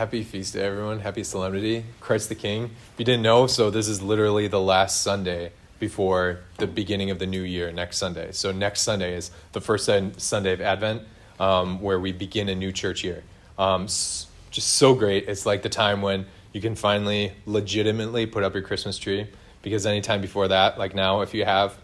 happy feast day, everyone. Happy Solemnity. Christ the King. If you didn't know, so this is literally the last Sunday before the beginning of the new year, next Sunday. So next Sunday is the first Sunday of Advent, um, where we begin a new church year. Um, just so great. It's like the time when you can finally legitimately put up your Christmas tree, because anytime before that, like now, if you have,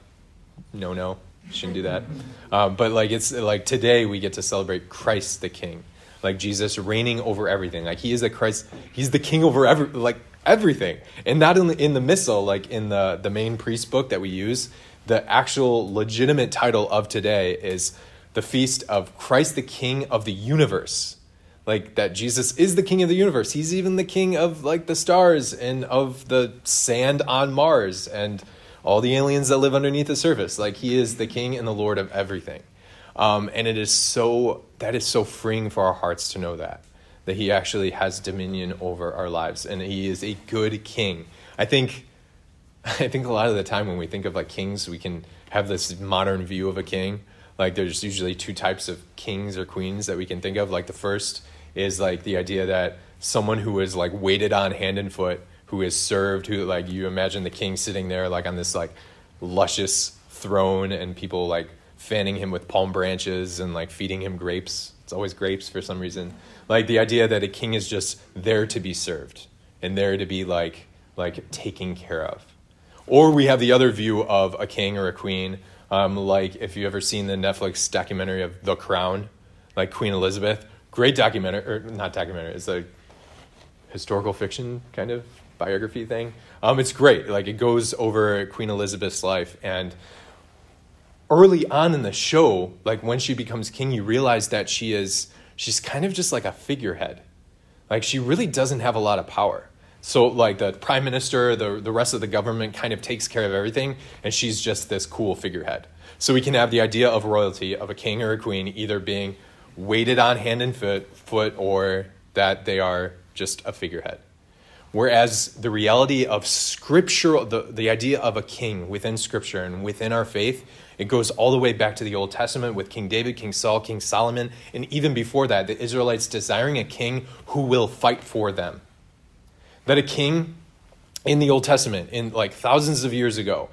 no, no, shouldn't do that. Um, but like it's like today we get to celebrate Christ the King like Jesus reigning over everything. Like he is the Christ, he's the king over every like everything. And not in the, in the missal, like in the the main priest book that we use, the actual legitimate title of today is the feast of Christ the King of the universe. Like that Jesus is the king of the universe. He's even the king of like the stars and of the sand on Mars and all the aliens that live underneath the surface. Like he is the king and the lord of everything. Um, and it is so, that is so freeing for our hearts to know that, that He actually has dominion over our lives and He is a good king. I think, I think a lot of the time when we think of like kings, we can have this modern view of a king. Like there's usually two types of kings or queens that we can think of. Like the first is like the idea that someone who is like waited on hand and foot, who is served, who like you imagine the king sitting there like on this like luscious throne and people like fanning him with palm branches and like feeding him grapes. It's always grapes for some reason. Like the idea that a king is just there to be served and there to be like like taken care of. Or we have the other view of a king or a queen, um, like if you ever seen the Netflix documentary of The Crown, like Queen Elizabeth. Great documentary, or not documentary. It's a historical fiction kind of biography thing. Um, it's great. Like it goes over Queen Elizabeth's life and early on in the show, like when she becomes king, you realize that she is she's kind of just like a figurehead. Like she really doesn't have a lot of power. So like the prime minister, the the rest of the government kind of takes care of everything, and she's just this cool figurehead. So we can have the idea of royalty of a king or a queen either being waited on hand and foot, foot or that they are just a figurehead. Whereas the reality of scripture, the, the idea of a king within scripture and within our faith it goes all the way back to the Old Testament with King David, King Saul, King Solomon, and even before that, the Israelites desiring a king who will fight for them. That a king in the Old Testament, in like thousands of years ago,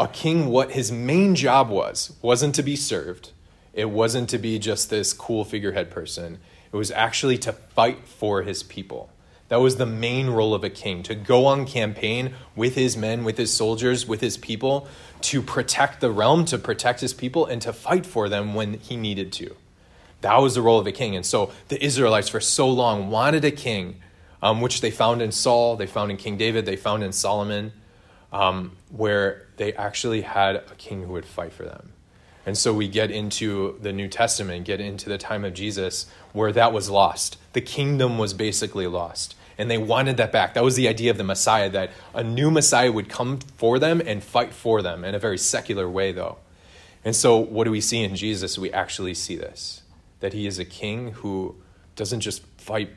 a king, what his main job was, wasn't to be served. It wasn't to be just this cool figurehead person. It was actually to fight for his people. That was the main role of a king to go on campaign with his men, with his soldiers, with his people to protect the realm, to protect his people, and to fight for them when he needed to. That was the role of a king. And so the Israelites, for so long, wanted a king, um, which they found in Saul, they found in King David, they found in Solomon, um, where they actually had a king who would fight for them. And so we get into the New Testament, get into the time of Jesus, where that was lost. The kingdom was basically lost and they wanted that back. That was the idea of the Messiah, that a new Messiah would come for them and fight for them in a very secular way, though. And so, what do we see in Jesus? We actually see this that he is a king who doesn't just fight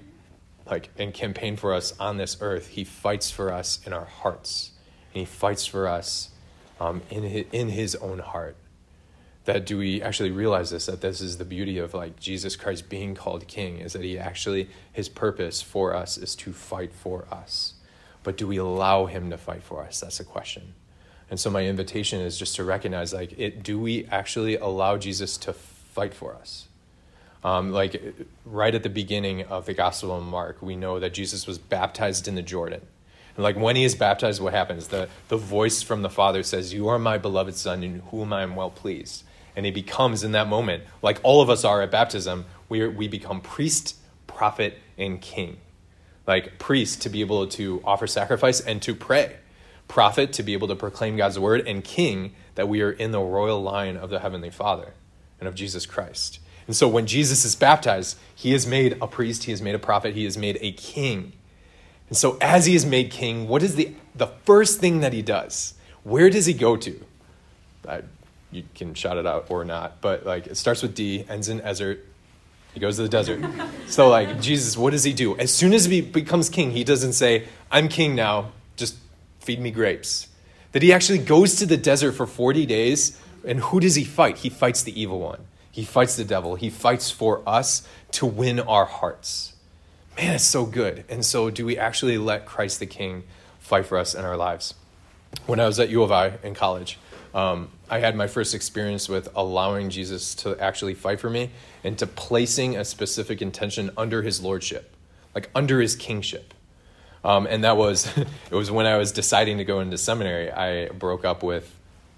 like and campaign for us on this earth, he fights for us in our hearts. And he fights for us um, in, his, in his own heart that do we actually realize this that this is the beauty of like jesus christ being called king is that he actually his purpose for us is to fight for us. But do we allow him to fight for us? That's the question. And so my invitation is just to recognize like it do we actually allow jesus to fight for us? Um, like right at the beginning of the gospel of mark we know that jesus was baptized in the jordan. And like when he is baptized what happens? The, the voice from the father says you are my beloved son in whom i am well pleased and he becomes in that moment, like all of us are at baptism, we, we become priest, prophet, and king. Like priest to be able to offer sacrifice and to pray, prophet to be able to proclaim God's word, and king that we are in the royal line of the Heavenly Father and of Jesus Christ. And so when Jesus is baptized, he is made a priest, he is made a prophet, he is made a king. And so as he is made king, what is the, the first thing that he does? Where does he go to? You can shout it out or not. But like it starts with D, ends in Ezert. He goes to the desert. so like Jesus, what does he do? As soon as he becomes king, he doesn't say, "I'm king now. Just feed me grapes." That he actually goes to the desert for 40 days, and who does he fight? He fights the evil one. He fights the devil. He fights for us to win our hearts. man, it's so good. And so, do we actually let Christ the King fight for us in our lives? When I was at U of I in college, um, I had my first experience with allowing Jesus to actually fight for me and to placing a specific intention under his lordship, like under his kingship. Um, and that was, it was when I was deciding to go into seminary. I broke up with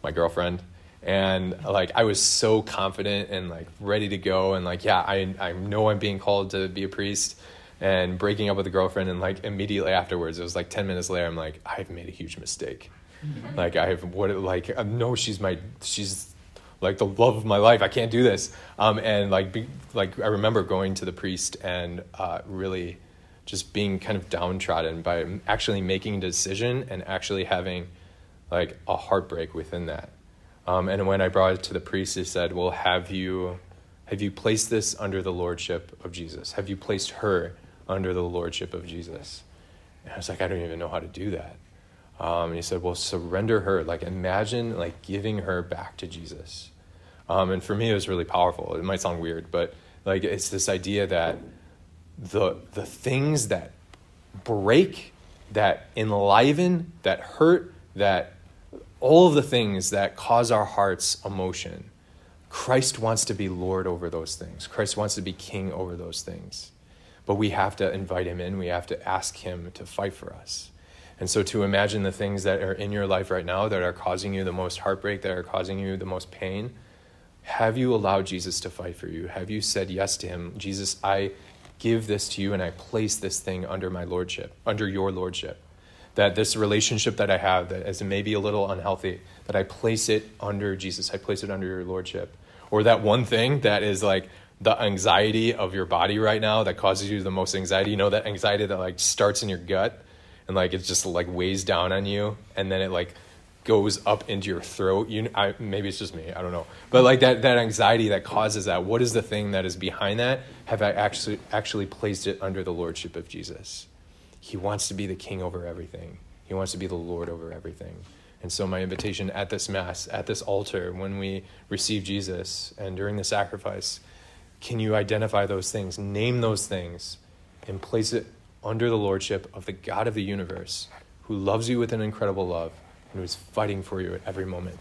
my girlfriend and like I was so confident and like ready to go and like yeah I I know I'm being called to be a priest and breaking up with a girlfriend and like immediately afterwards it was like 10 minutes later I'm like I've made a huge mistake like I've what like I know she's my she's like the love of my life I can't do this um and like be, like I remember going to the priest and uh, really just being kind of downtrodden by actually making a decision and actually having like a heartbreak within that um, and when I brought it to the priest, he said, "Well, have you have you placed this under the lordship of Jesus? Have you placed her under the lordship of Jesus?" And I was like, "I don't even know how to do that." Um, and he said, "Well, surrender her. Like, imagine like giving her back to Jesus." Um, and for me, it was really powerful. It might sound weird, but like it's this idea that the the things that break, that enliven, that hurt, that all of the things that cause our hearts emotion. Christ wants to be Lord over those things. Christ wants to be King over those things. But we have to invite him in. We have to ask him to fight for us. And so to imagine the things that are in your life right now that are causing you the most heartbreak, that are causing you the most pain, have you allowed Jesus to fight for you? Have you said yes to him? Jesus, I give this to you and I place this thing under my lordship, under your lordship that this relationship that I have that is maybe a little unhealthy, that I place it under Jesus. I place it under your lordship. Or that one thing that is like the anxiety of your body right now that causes you the most anxiety. You know that anxiety that like starts in your gut and like it just like weighs down on you and then it like goes up into your throat. You I, maybe it's just me, I don't know. But like that that anxiety that causes that, what is the thing that is behind that? Have I actually actually placed it under the lordship of Jesus? He wants to be the king over everything. He wants to be the Lord over everything. And so, my invitation at this Mass, at this altar, when we receive Jesus and during the sacrifice, can you identify those things, name those things, and place it under the Lordship of the God of the universe who loves you with an incredible love and who is fighting for you at every moment?